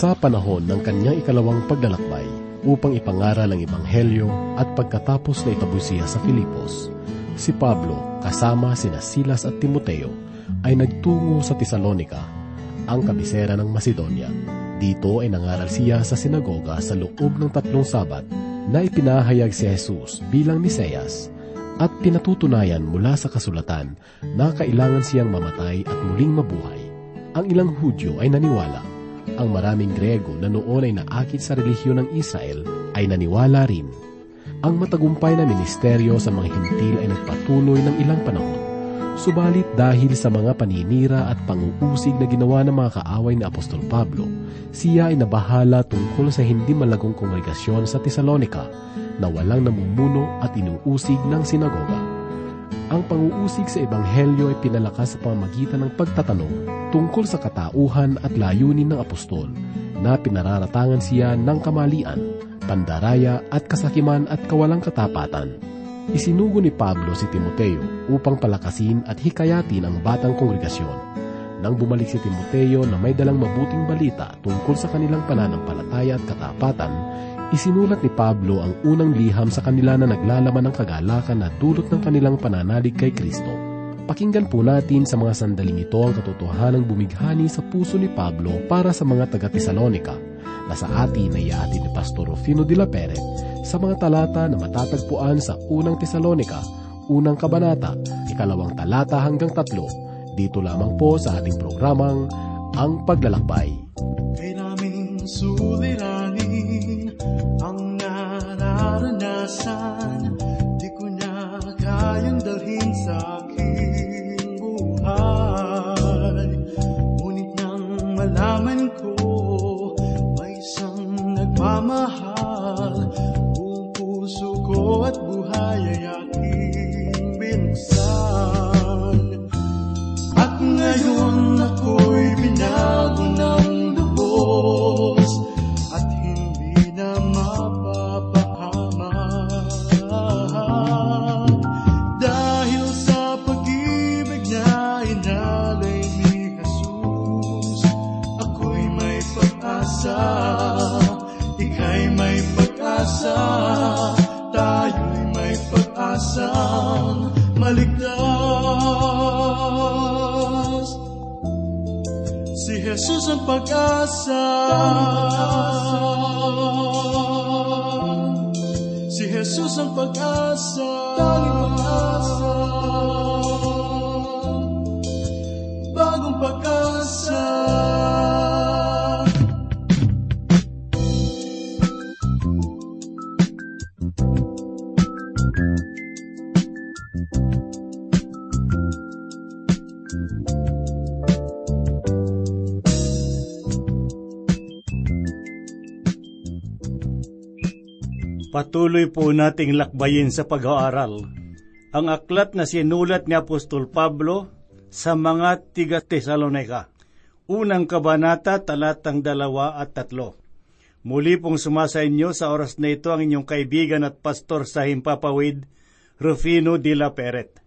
Sa panahon ng kanyang ikalawang paglalakbay upang ipangaral ang Ebanghelyo at pagkatapos na itaboy siya sa Filipos, si Pablo kasama sina Silas at Timoteo ay nagtungo sa Tesalonika, ang kabisera ng Macedonia. Dito ay nangaral siya sa sinagoga sa loob ng tatlong sabat na ipinahayag si Jesus bilang Mesiyas at pinatutunayan mula sa kasulatan na kailangan siyang mamatay at muling mabuhay. Ang ilang Hudyo ay naniwala ang maraming Grego na noon ay naakit sa relihiyon ng Israel ay naniwala rin. Ang matagumpay na ministeryo sa mga hintil ay nagpatuloy ng ilang panahon. Subalit dahil sa mga paninira at panguusig na ginawa ng mga kaaway ni Apostol Pablo, siya ay nabahala tungkol sa hindi malagong kongregasyon sa Tesalonika na walang namumuno at inuusig ng sinagoga. Ang panguusig sa Ebanghelyo ay pinalakas sa pamamagitan ng pagtatanong tungkol sa katauhan at layunin ng apostol na pinararatangan siya ng kamalian, pandaraya at kasakiman at kawalang katapatan. Isinugo ni Pablo si Timoteo upang palakasin at hikayatin ang batang kongregasyon. Nang bumalik si Timoteo na may dalang mabuting balita tungkol sa kanilang pananampalataya at katapatan, Isinulat ni Pablo ang unang liham sa kanila na naglalaman ng kagalakan na dulot ng kanilang pananalig kay Kristo. Pakinggan po natin sa mga sandaling ito ang katotohanang bumighani sa puso ni Pablo para sa mga taga-Tesalonika na sa atin ay iati ni Pastor Rufino de la Pere sa mga talata na matatagpuan sa unang Tesalonika, unang kabanata, ikalawang talata hanggang tatlo. Dito lamang po sa ating programang Ang Paglalakbay. Kay namin suliranin Si Jesus ang pag-asa. Si Jesus ang pag-asa. Tanging pag-asa Patuloy po nating lakbayin sa pag-aaral ang aklat na sinulat ni Apostol Pablo sa mga tiga Tesalonika. Unang kabanata, talatang dalawa at tatlo. Muli pong sumasa inyo sa oras na ito ang inyong kaibigan at pastor sa Himpapawid, Rufino de la Peret.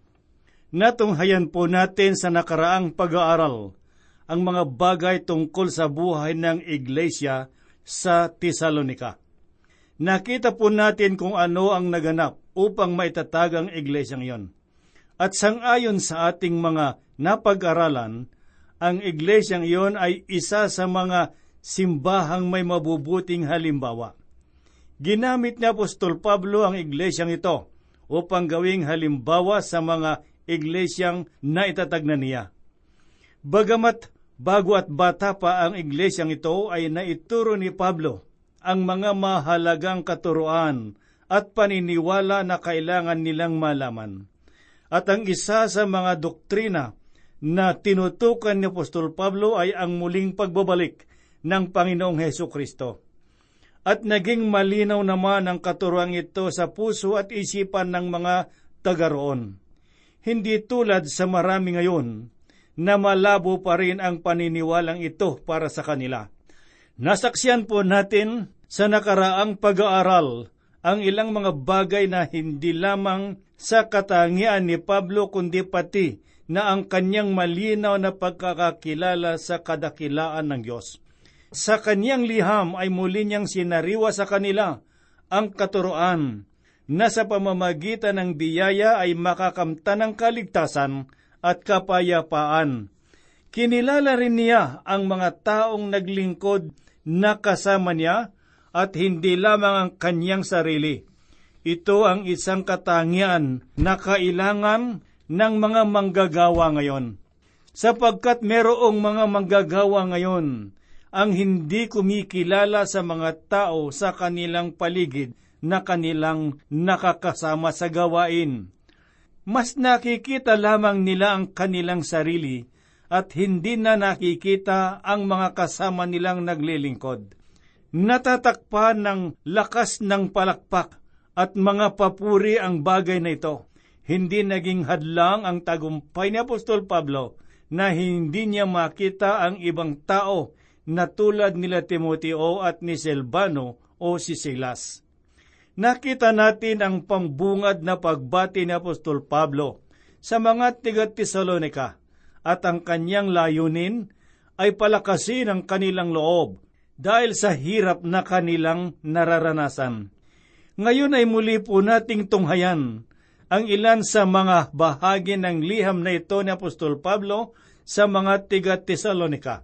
Natunghayan po natin sa nakaraang pag-aaral ang mga bagay tungkol sa buhay ng iglesia sa Tesalonika. Nakita po natin kung ano ang naganap upang maitatag ang iglesyang iyon. At sangayon sa ating mga napag-aralan, ang iglesyang iyon ay isa sa mga simbahang may mabubuting halimbawa. Ginamit ni Apostol Pablo ang iglesyang ito upang gawing halimbawa sa mga iglesyang naitatag na niya. Bagamat bago at bata pa ang iglesyang ito ay naituro ni Pablo ang mga mahalagang katuruan at paniniwala na kailangan nilang malaman. At ang isa sa mga doktrina na tinutukan ni Apostol Pablo ay ang muling pagbabalik ng Panginoong Heso Kristo. At naging malinaw naman ang katuruan ito sa puso at isipan ng mga taga roon. Hindi tulad sa marami ngayon na malabo pa rin ang paniniwalang ito para sa kanila. Nasaksiyan po natin sa nakaraang pag-aaral ang ilang mga bagay na hindi lamang sa katangian ni Pablo kundi pati na ang kanyang malinaw na pagkakakilala sa kadakilaan ng Diyos. Sa kanyang liham ay muli niyang sinariwa sa kanila ang katuroan na sa pamamagitan ng biyaya ay makakamta ng kaligtasan at kapayapaan. Kinilala rin niya ang mga taong naglingkod na niya at hindi lamang ang kanyang sarili. Ito ang isang katangian na kailangan ng mga manggagawa ngayon. Sapagkat merong mga manggagawa ngayon ang hindi kumikilala sa mga tao sa kanilang paligid na kanilang nakakasama sa gawain. Mas nakikita lamang nila ang kanilang sarili at hindi na nakikita ang mga kasama nilang naglilingkod. Natatakpan ng lakas ng palakpak at mga papuri ang bagay na ito. Hindi naging hadlang ang tagumpay ni Apostol Pablo na hindi niya makita ang ibang tao na tulad nila Timoteo at ni Silvano o si Silas. Nakita natin ang pambungad na pagbati ni Apostol Pablo sa mga tiga Tesalonika at ang kanyang layunin ay palakasin ang kanilang loob dahil sa hirap na kanilang nararanasan. Ngayon ay muli po nating tunghayan ang ilan sa mga bahagi ng liham na ito ni Apostol Pablo sa mga tiga Tesalonika.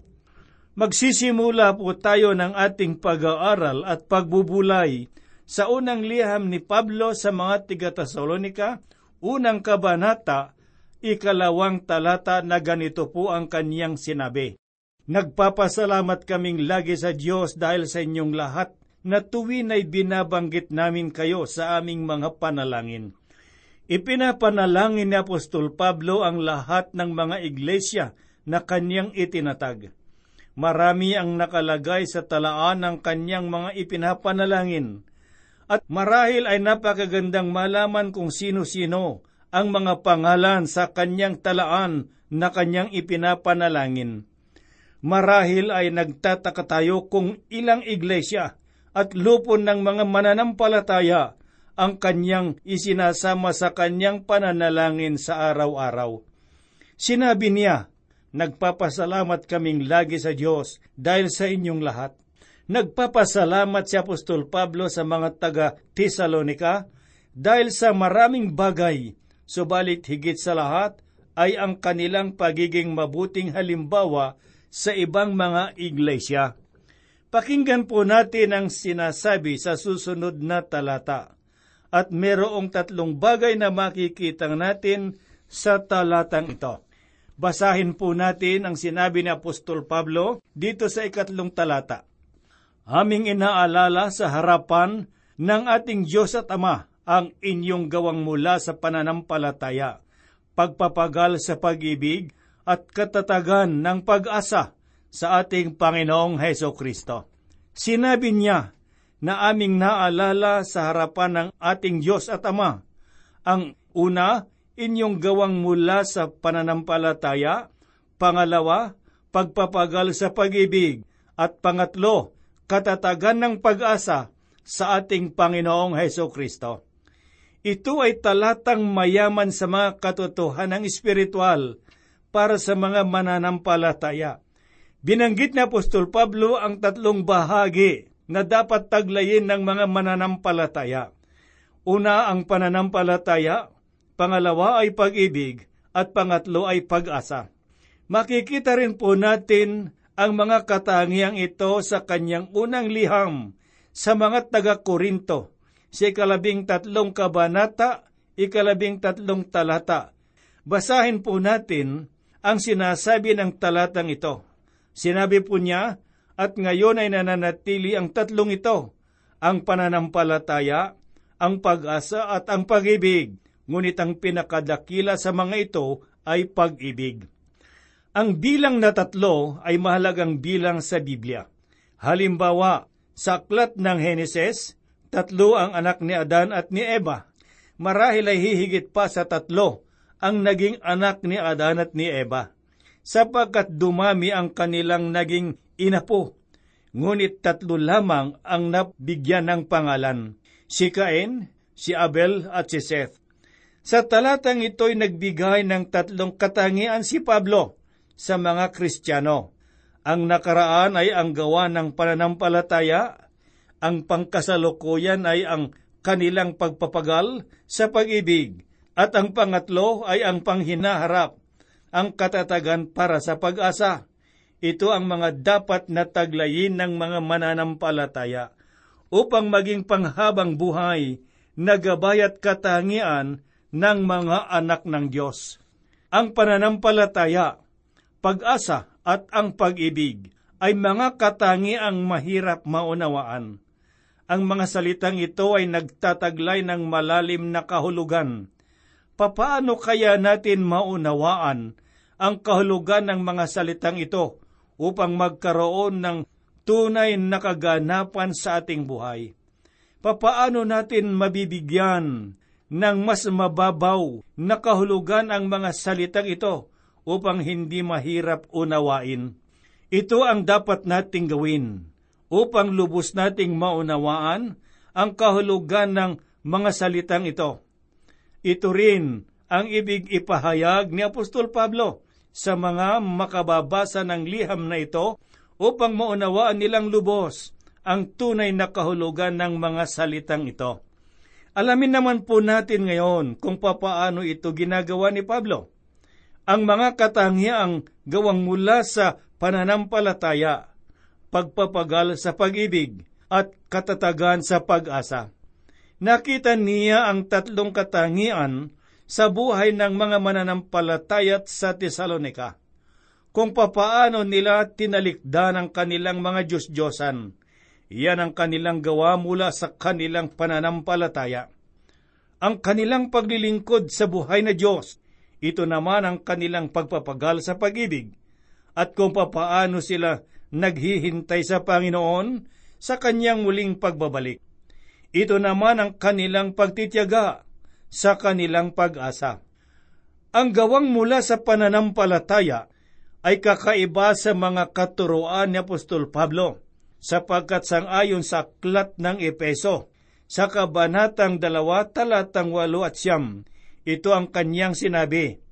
Magsisimula po tayo ng ating pag-aaral at pagbubulay sa unang liham ni Pablo sa mga tiga-Tesalonika, unang kabanata, ikalawang talata na ganito po ang kanyang sinabi. Nagpapasalamat kaming lagi sa Diyos dahil sa inyong lahat na tuwin ay binabanggit namin kayo sa aming mga panalangin. Ipinapanalangin ni Apostol Pablo ang lahat ng mga iglesia na kanyang itinatag marami ang nakalagay sa talaan ng kanyang mga ipinapanalangin. At marahil ay napakagandang malaman kung sino-sino ang mga pangalan sa kanyang talaan na kanyang ipinapanalangin. Marahil ay nagtataka tayo kung ilang iglesia at lupon ng mga mananampalataya ang kanyang isinasama sa kanyang pananalangin sa araw-araw. Sinabi niya, Nagpapasalamat kaming lagi sa Diyos dahil sa inyong lahat. Nagpapasalamat si Apostol Pablo sa mga taga Tesalonika dahil sa maraming bagay, subalit higit sa lahat ay ang kanilang pagiging mabuting halimbawa sa ibang mga iglesia. Pakinggan po natin ang sinasabi sa susunod na talata. At merong tatlong bagay na makikita natin sa talatang ito. Basahin po natin ang sinabi ni Apostol Pablo dito sa ikatlong talata. Aming inaalala sa harapan ng ating Diyos at Ama ang inyong gawang mula sa pananampalataya, pagpapagal sa pag-ibig at katatagan ng pag-asa sa ating Panginoong Heso Kristo. Sinabi niya na aming naalala sa harapan ng ating Diyos at Ama ang una inyong gawang mula sa pananampalataya, pangalawa, pagpapagal sa pag-ibig, at pangatlo, katatagan ng pag-asa sa ating Panginoong Heso Kristo. Ito ay talatang mayaman sa mga katotohanan espiritual para sa mga mananampalataya. Binanggit ni Apostol Pablo ang tatlong bahagi na dapat taglayin ng mga mananampalataya. Una ang pananampalataya, pangalawa ay pag-ibig, at pangatlo ay pag-asa. Makikita rin po natin ang mga katangiang ito sa kanyang unang liham sa mga taga-Korinto, sa ikalabing tatlong kabanata, ikalabing tatlong talata. Basahin po natin ang sinasabi ng talatang ito. Sinabi po niya, at ngayon ay nananatili ang tatlong ito, ang pananampalataya, ang pag-asa at ang pag-ibig ngunit ang pinakadakila sa mga ito ay pag-ibig. Ang bilang na tatlo ay mahalagang bilang sa Biblia. Halimbawa, sa aklat ng Heneses, tatlo ang anak ni Adan at ni Eva. Marahil ay hihigit pa sa tatlo ang naging anak ni Adan at ni Eva, sapagkat dumami ang kanilang naging inapo. Ngunit tatlo lamang ang nabigyan ng pangalan, si Cain, si Abel at si Seth. Sa talatang ito'y nagbigay ng tatlong katangian si Pablo sa mga Kristiyano. Ang nakaraan ay ang gawa ng pananampalataya, ang pangkasalukuyan ay ang kanilang pagpapagal sa pag-ibig, at ang pangatlo ay ang panghinaharap, ang katatagan para sa pag-asa. Ito ang mga dapat na taglayin ng mga mananampalataya upang maging panghabang buhay na gabay at katangian ng mga anak ng Diyos. Ang pananampalataya, pag-asa at ang pag-ibig ay mga katangiang mahirap maunawaan. Ang mga salitang ito ay nagtataglay ng malalim na kahulugan. Papaano kaya natin maunawaan ang kahulugan ng mga salitang ito upang magkaroon ng tunay na kaganapan sa ating buhay. Papaano natin mabibigyan ng mas mababaw na kahulugan ang mga salitang ito upang hindi mahirap unawain? Ito ang dapat nating gawin upang lubos nating maunawaan ang kahulugan ng mga salitang ito. Ito rin ang ibig ipahayag ni Apostol Pablo sa mga makababasa ng liham na ito upang maunawaan nilang lubos ang tunay na kahulugan ng mga salitang ito. Alamin naman po natin ngayon kung papaano ito ginagawa ni Pablo. Ang mga katangiang gawang mula sa pananampalataya, pagpapagal sa pag-ibig, at katatagan sa pag-asa. Nakita niya ang tatlong katangian sa buhay ng mga mananampalatayat sa Tesalonika, kung papaano nila tinalikdan ang kanilang mga Diyos-Diyosan. Iyan ang kanilang gawa mula sa kanilang pananampalataya. Ang kanilang paglilingkod sa buhay na Diyos, ito naman ang kanilang pagpapagal sa pag-ibig, at kung papaano sila naghihintay sa Panginoon sa kanyang muling pagbabalik. Ito naman ang kanilang pagtityaga sa kanilang pag-asa. Ang gawang mula sa pananampalataya ay kakaiba sa mga katuroan ni Apostol Pablo, sapagkat sangayon sa aklat ng Epeso, sa kabanatang dalawa talatang walo at siyam, ito ang kanyang sinabi,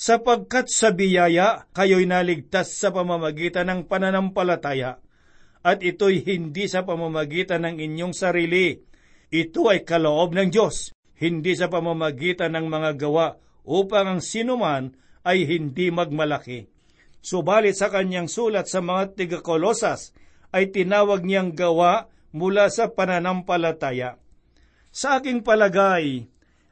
Sapagkat sa biyaya kayo'y naligtas sa pamamagitan ng pananampalataya, at ito'y hindi sa pamamagitan ng inyong sarili, ito ay kaloob ng Diyos, hindi sa pamamagitan ng mga gawa upang ang sinuman ay hindi magmalaki. Subalit sa kanyang sulat sa mga tiga-kolosas ay tinawag niyang gawa mula sa pananampalataya. Sa aking palagay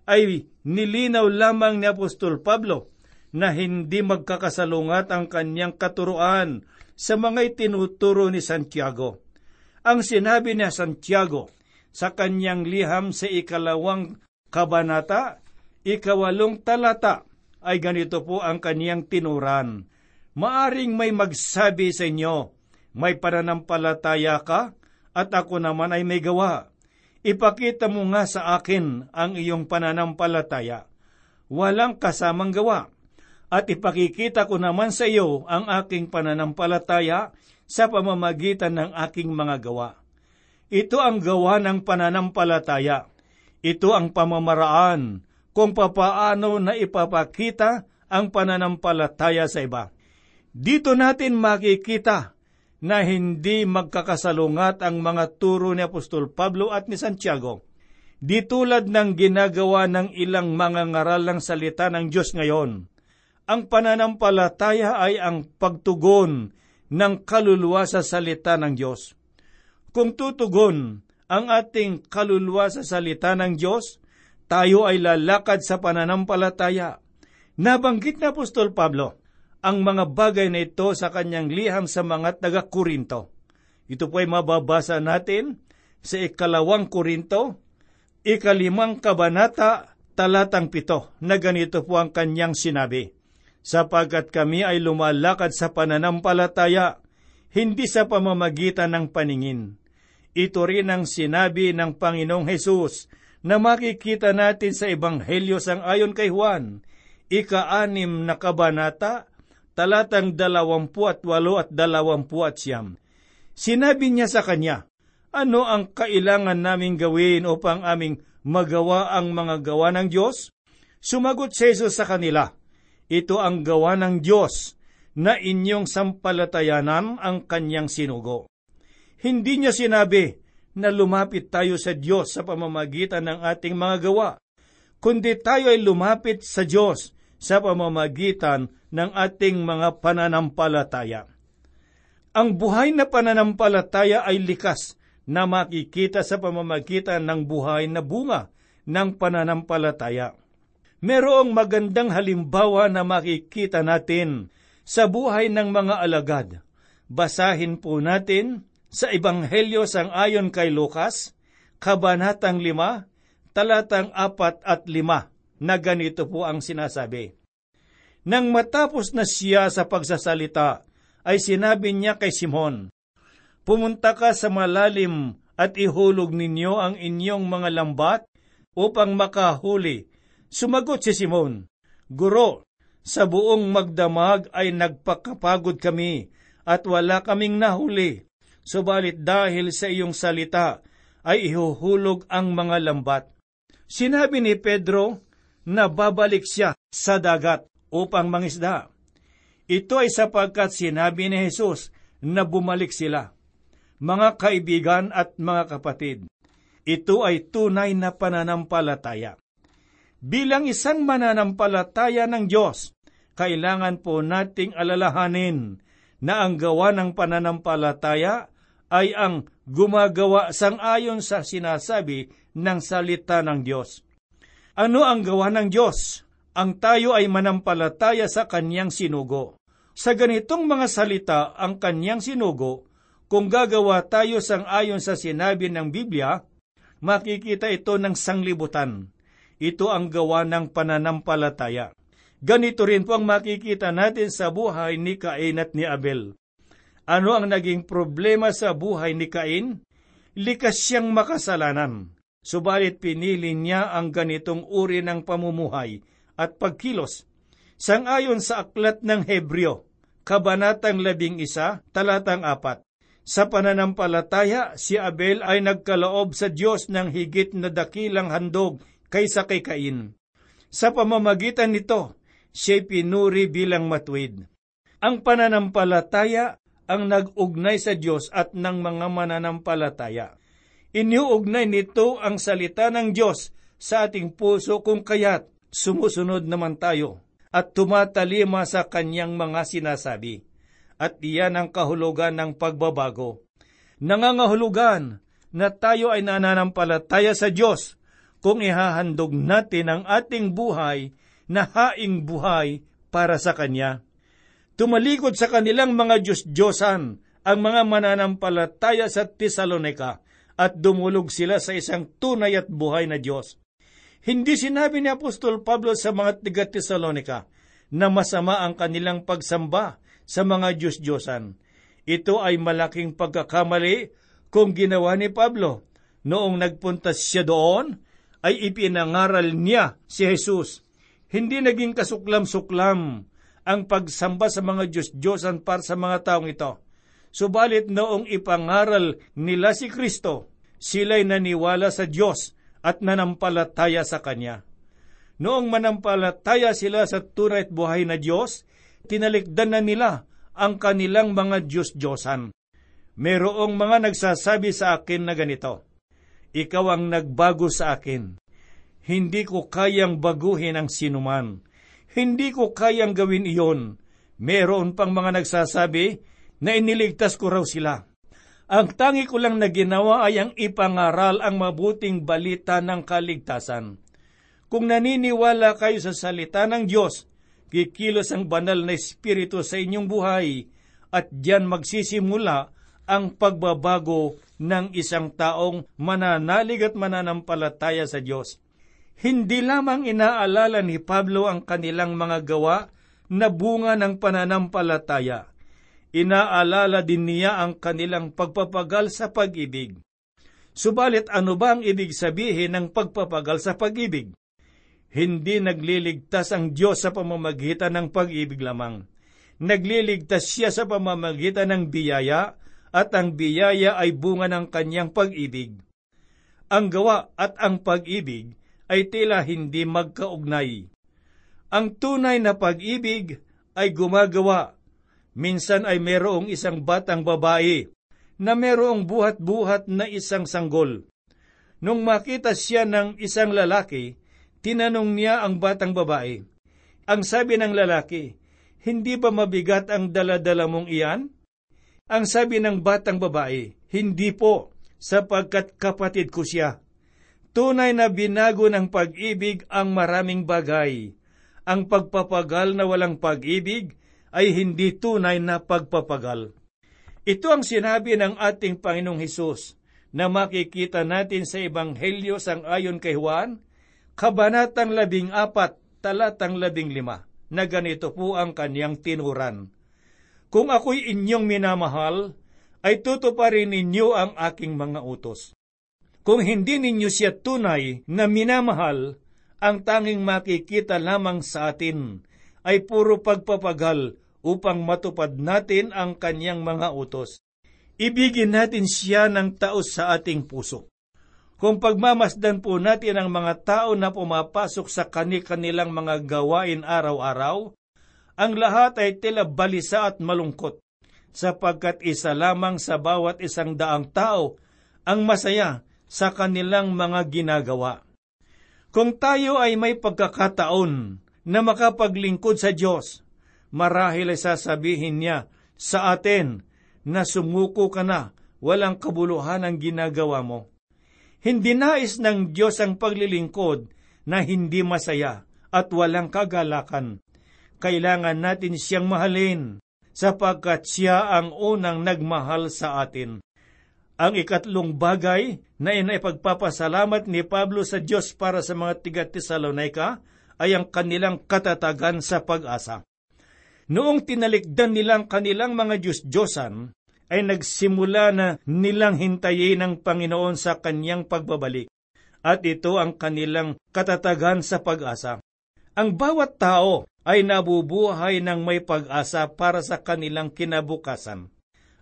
ay nilinaw lamang ni Apostol Pablo na hindi magkakasalungat ang kanyang katuruan sa mga itinuturo ni Santiago. Ang sinabi ni Santiago sa kanyang liham sa ikalawang kabanata, ikawalong talata, ay ganito po ang kaniyang tinuran. Maaring may magsabi sa inyo, may pananampalataya ka, at ako naman ay may gawa. Ipakita mo nga sa akin ang iyong pananampalataya. Walang kasamang gawa. At ipakikita ko naman sa iyo ang aking pananampalataya sa pamamagitan ng aking mga gawa. Ito ang gawa ng pananampalataya ito ang pamamaraan kung papaano na ipapakita ang pananampalataya sa iba. Dito natin makikita na hindi magkakasalungat ang mga turo ni Apostol Pablo at ni Santiago. Di tulad ng ginagawa ng ilang mga ngaral ng salita ng Diyos ngayon. Ang pananampalataya ay ang pagtugon ng kaluluwa sa salita ng Diyos. Kung tutugon ang ating kaluluwa sa salita ng Diyos, tayo ay lalakad sa pananampalataya. Nabanggit na Apostol Pablo ang mga bagay na ito sa kanyang liham sa mga taga-Korinto. Ito po ay mababasa natin sa ikalawang Korinto, ikalimang kabanata, talatang pito, na ganito po ang kanyang sinabi. Sapagkat kami ay lumalakad sa pananampalataya, hindi sa pamamagitan ng paningin ito rin ang sinabi ng Panginoong Hesus na makikita natin sa Ebanghelyo sang ayon kay Juan, ika-anim na kabanata, talatang dalawampu at walo at dalawampu at siyam. Sinabi niya sa kanya, ano ang kailangan naming gawin upang aming magawa ang mga gawa ng Diyos? Sumagot si Jesus sa kanila, ito ang gawa ng Diyos, na inyong sampalatayanan ang kanyang sinugo. Hindi niya sinabi na lumapit tayo sa Diyos sa pamamagitan ng ating mga gawa, kundi tayo ay lumapit sa Diyos sa pamamagitan ng ating mga pananampalataya. Ang buhay na pananampalataya ay likas na makikita sa pamamagitan ng buhay na bunga ng pananampalataya. Merong magandang halimbawa na makikita natin sa buhay ng mga alagad. Basahin po natin sa Ebanghelyo sang ayon kay Lukas, Kabanatang 5, talatang 4 at 5, na ganito po ang sinasabi. Nang matapos na siya sa pagsasalita, ay sinabi niya kay Simon, Pumunta ka sa malalim at ihulog ninyo ang inyong mga lambat upang makahuli. Sumagot si Simon, Guro, sa buong magdamag ay nagpakapagod kami at wala kaming nahuli. Subalit dahil sa iyong salita ay ihuhulog ang mga lambat. Sinabi ni Pedro na babalik siya sa dagat upang mangisda. Ito ay sapagkat sinabi ni Jesus na bumalik sila. Mga kaibigan at mga kapatid, ito ay tunay na pananampalataya. Bilang isang mananampalataya ng Diyos, kailangan po nating alalahanin na ang gawa ng pananampalataya ay ang gumagawa sang-ayon sa sinasabi ng salita ng Diyos. Ano ang gawa ng Diyos? Ang tayo ay manampalataya sa kanyang sinugo. Sa ganitong mga salita ang kanyang sinugo, kung gagawa tayo sang-ayon sa sinabi ng Biblia, makikita ito ng sanglibutan ito ang gawa ng pananampalataya. Ganito rin po ang makikita natin sa buhay ni Cain at ni Abel. Ano ang naging problema sa buhay ni Cain? Likas siyang makasalanan, subalit pinili niya ang ganitong uri ng pamumuhay at pagkilos. Sangayon sa aklat ng Hebreo, Kabanatang labing isa, talatang apat. Sa pananampalataya, si Abel ay nagkaloob sa Diyos ng higit na dakilang handog kaysa kay Cain. Sa pamamagitan nito, siya'y pinuri bilang matuwid. Ang pananampalataya ang nag-ugnay sa Diyos at ng mga mananampalataya. Iniuugnay nito ang salita ng Diyos sa ating puso kung kaya't sumusunod naman tayo at tumatalima sa kanyang mga sinasabi. At iyan ang kahulugan ng pagbabago. Nangangahulugan na tayo ay nananampalataya sa Diyos kung ihahandog natin ang ating buhay na haing buhay para sa Kanya. Tumalikod sa kanilang mga Diyos-Diyosan ang mga mananampalataya sa Tesalonika at dumulog sila sa isang tunay at buhay na Diyos. Hindi sinabi ni Apostol Pablo sa mga tiga Tesalonika na masama ang kanilang pagsamba sa mga Diyos-Diyosan. Ito ay malaking pagkakamali kung ginawa ni Pablo. Noong nagpunta siya doon, ay ipinangaral niya si Jesus. Hindi naging kasuklam-suklam ang pagsamba sa mga Diyos-Diyosan para sa mga taong ito. Subalit noong ipangaral nila si Kristo, sila'y naniwala sa Diyos at nanampalataya sa Kanya. Noong manampalataya sila sa tunay at buhay na Diyos, tinalikdan na nila ang kanilang mga Diyos-Diyosan. Merong mga nagsasabi sa akin na ganito, ikaw ang nagbago sa akin. Hindi ko kayang baguhin ang sinuman. Hindi ko kayang gawin iyon. Meron pang mga nagsasabi na iniligtas ko raw sila. Ang tangi ko lang na ginawa ay ang ipangaral ang mabuting balita ng kaligtasan. Kung naniniwala kayo sa salita ng Diyos, kikilos ang banal na Espiritu sa inyong buhay at diyan magsisimula ang pagbabago ng isang taong mananalig at mananampalataya sa Diyos. Hindi lamang inaalala ni Pablo ang kanilang mga gawa na bunga ng pananampalataya. Inaalala din niya ang kanilang pagpapagal sa pag-ibig. Subalit ano ba ang ibig sabihin ng pagpapagal sa pag-ibig? Hindi nagliligtas ang Diyos sa pamamagitan ng pag-ibig lamang. Nagliligtas siya sa pamamagitan ng biyaya at ang biyaya ay bunga ng kanyang pag-ibig. Ang gawa at ang pag-ibig ay tila hindi magkaugnay. Ang tunay na pag-ibig ay gumagawa Minsan ay merong isang batang babae na merong buhat-buhat na isang sanggol. Nung makita siya ng isang lalaki, tinanong niya ang batang babae. Ang sabi ng lalaki, Hindi ba mabigat ang daladala mong iyan? Ang sabi ng batang babae, Hindi po, sapagkat kapatid ko siya. Tunay na binago ng pag-ibig ang maraming bagay. Ang pagpapagal na walang pag-ibig ay hindi tunay na pagpapagal. Ito ang sinabi ng ating Panginoong Hesus na makikita natin sa Ebanghelyo sang ayon kay Juan, Kabanatang labing apat, talatang labing lima, na ganito po ang kanyang tinuran. Kung ako'y inyong minamahal, ay tutuparin ninyo ang aking mga utos. Kung hindi ninyo siya tunay na minamahal, ang tanging makikita lamang sa atin ay puro pagpapagal upang matupad natin ang kanyang mga utos. Ibigin natin siya ng taos sa ating puso. Kung pagmamasdan po natin ang mga tao na pumapasok sa kani-kanilang mga gawain araw-araw, ang lahat ay tila balisa at malungkot, sapagkat isa lamang sa bawat isang daang tao ang masaya sa kanilang mga ginagawa. Kung tayo ay may pagkakataon na makapaglingkod sa Diyos, marahil ay sasabihin niya sa atin na sumuko ka na, walang kabuluhan ang ginagawa mo. Hindi nais ng Diyos ang paglilingkod na hindi masaya at walang kagalakan. Kailangan natin siyang mahalin sapagkat siya ang unang nagmahal sa atin. Ang ikatlong bagay na inaipagpapasalamat ni Pablo sa Diyos para sa mga tiga Tesalonika ay ang kanilang katatagan sa pag-asa. Noong tinalikdan nilang kanilang mga Diyos-Diyosan, ay nagsimula na nilang hintayin ng Panginoon sa kanyang pagbabalik. At ito ang kanilang katatagan sa pag-asa. Ang bawat tao ay nabubuhay ng may pag-asa para sa kanilang kinabukasan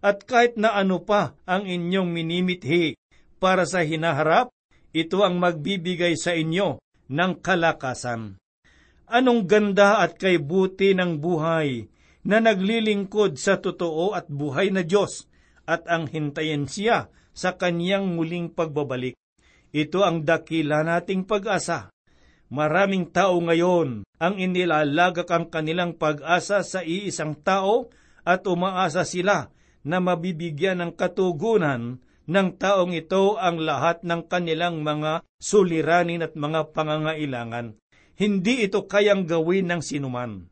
at kahit na ano pa ang inyong minimithi para sa hinaharap, ito ang magbibigay sa inyo ng kalakasan. Anong ganda at kay buti ng buhay na naglilingkod sa totoo at buhay na Diyos at ang hintayin siya sa kanyang muling pagbabalik. Ito ang dakila nating pag-asa. Maraming tao ngayon ang inilalagak ang kanilang pag-asa sa iisang tao at umaasa sila na mabibigyan ng katugunan ng taong ito ang lahat ng kanilang mga suliranin at mga pangangailangan. Hindi ito kayang gawin ng sinuman.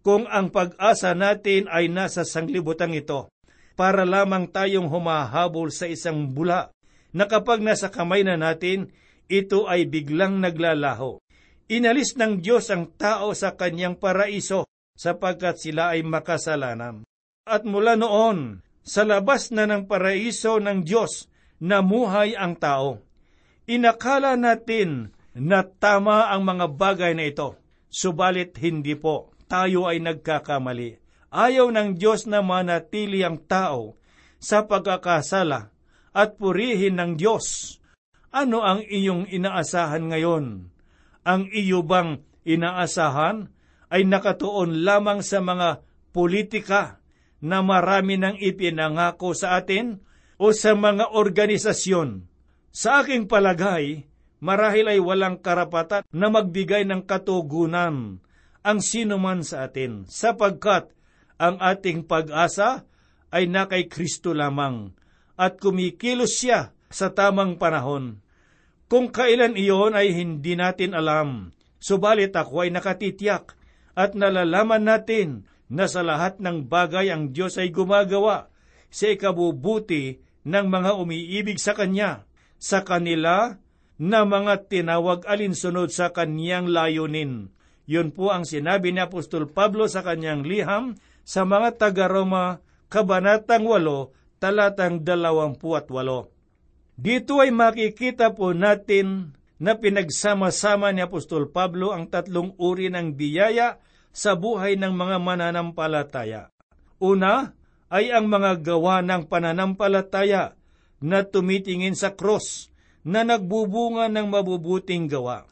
Kung ang pag-asa natin ay nasa sanglibutan ito, para lamang tayong humahabol sa isang bula na kapag nasa kamay na natin, ito ay biglang naglalaho. Inalis ng Diyos ang tao sa kanyang paraiso sapagkat sila ay makasalanan. At mula noon, sa labas na ng paraiso ng Diyos, namuhay ang tao. Inakala natin na tama ang mga bagay na ito, subalit hindi po. Tayo ay nagkakamali. Ayaw ng Diyos na manatili ang tao sa pagkakasala at purihin ng Diyos. Ano ang iyong inaasahan ngayon? Ang iyo bang inaasahan ay nakatuon lamang sa mga politika, na marami nang ipinangako sa atin o sa mga organisasyon. Sa aking palagay, marahil ay walang karapatan na magbigay ng katugunan ang sinuman sa atin, sapagkat ang ating pag-asa ay na kay Kristo lamang at kumikilos siya sa tamang panahon. Kung kailan iyon ay hindi natin alam, subalit ako ay nakatitiyak at nalalaman natin na sa lahat ng bagay ang Diyos ay gumagawa sa ikabubuti ng mga umiibig sa Kanya, sa kanila na mga tinawag alinsunod sa Kanyang layunin. Yun po ang sinabi ni Apostol Pablo sa kanyang liham sa mga taga-Roma, Kabanatang 8, talatang 28. Dito ay makikita po natin na pinagsama-sama ni Apostol Pablo ang tatlong uri ng biyaya sa buhay ng mga mananampalataya. Una ay ang mga gawa ng pananampalataya na tumitingin sa cross na nagbubunga ng mabubuting gawa.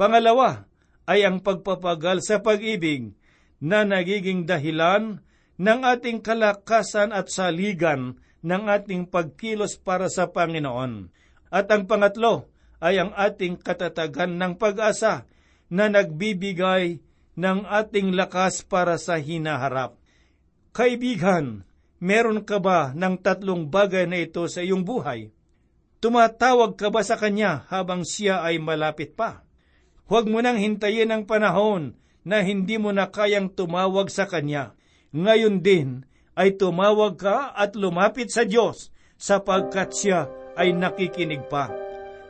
Pangalawa ay ang pagpapagal sa pag-ibig na nagiging dahilan ng ating kalakasan at saligan ng ating pagkilos para sa Panginoon. At ang pangatlo ay ang ating katatagan ng pag-asa na nagbibigay ng ating lakas para sa hinaharap. Kaibigan, meron ka ba ng tatlong bagay na ito sa iyong buhay? Tumatawag ka ba sa Kanya habang siya ay malapit pa? Huwag mo nang hintayin ang panahon na hindi mo na kayang tumawag sa Kanya. Ngayon din ay tumawag ka at lumapit sa Diyos sapagkat siya ay nakikinig pa.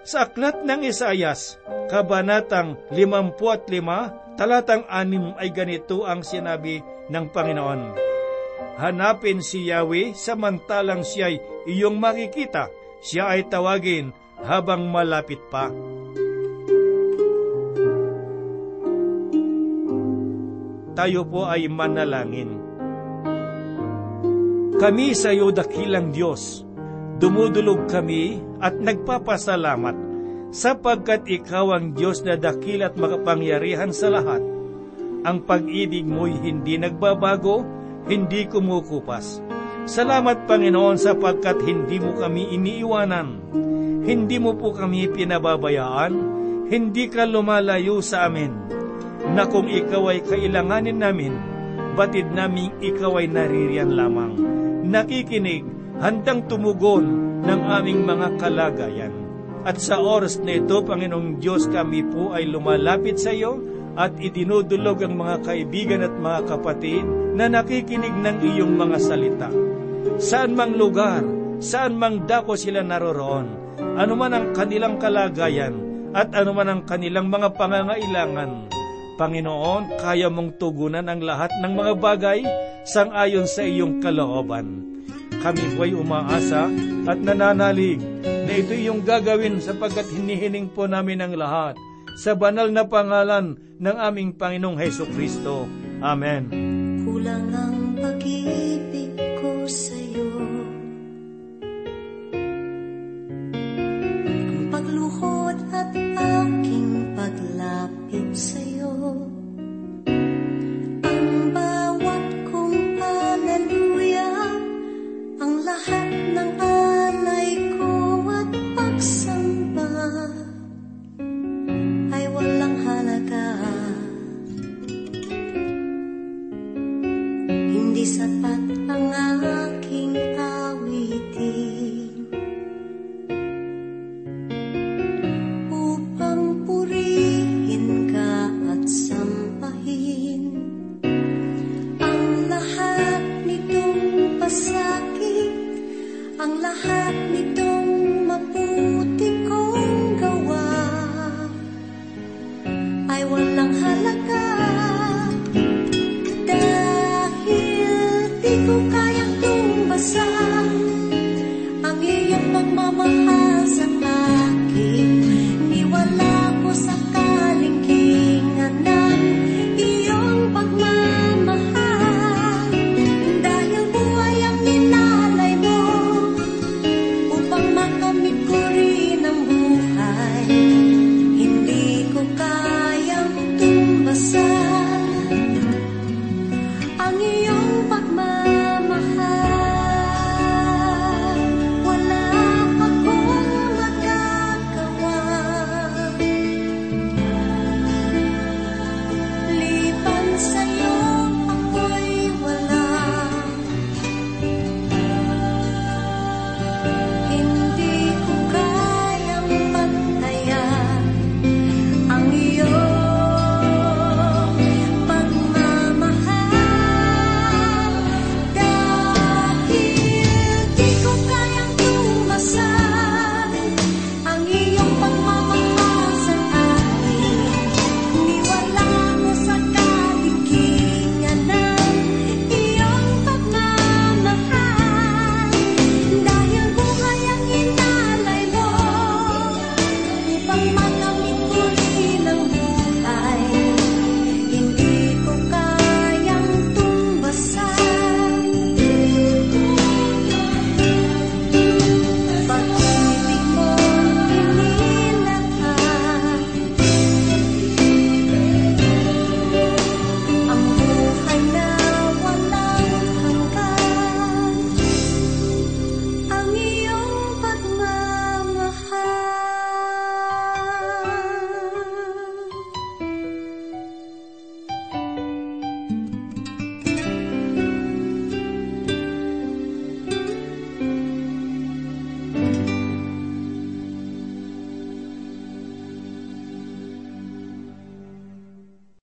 Sa aklat ng Isayas, Kabanatang 55, talatang 6 ay ganito ang sinabi ng Panginoon. Hanapin si Yahweh samantalang siya'y iyong makikita – siya ay tawagin habang malapit pa. Tayo po ay manalangin. Kami sa iyo dakilang Diyos, dumudulog kami at nagpapasalamat sapagkat ikaw ang Diyos na dakil at makapangyarihan sa lahat. Ang pag-ibig mo'y hindi nagbabago, hindi kumukupas Salamat Panginoon sapagkat hindi mo kami iniiwanan. Hindi mo po kami pinababayaan. Hindi ka lumalayo sa amin. Na kung ikaw ay kailanganin namin, batid naming ikaw ay naririyan lamang. Nakikinig, handang tumugon ng aming mga kalagayan. At sa oras na ito, Panginoong Diyos, kami po ay lumalapit sa iyo at idinudulog ang mga kaibigan at mga kapatid na nakikinig ng iyong mga salita saan mang lugar, saan mang dako sila naroroon, anuman ang kanilang kalagayan, at anuman ang kanilang mga pangangailangan. Panginoon, kaya mong tugunan ang lahat ng mga bagay sangayon sa iyong kalooban. Kami po'y umaasa at nananalig na ito yung gagawin sapagkat hinihiling po namin ang lahat sa banal na pangalan ng aming Panginoong Heso Kristo. Amen. Kulang ang pag-ibig ko sa iyo Ang pagluhod at ang sa'yo.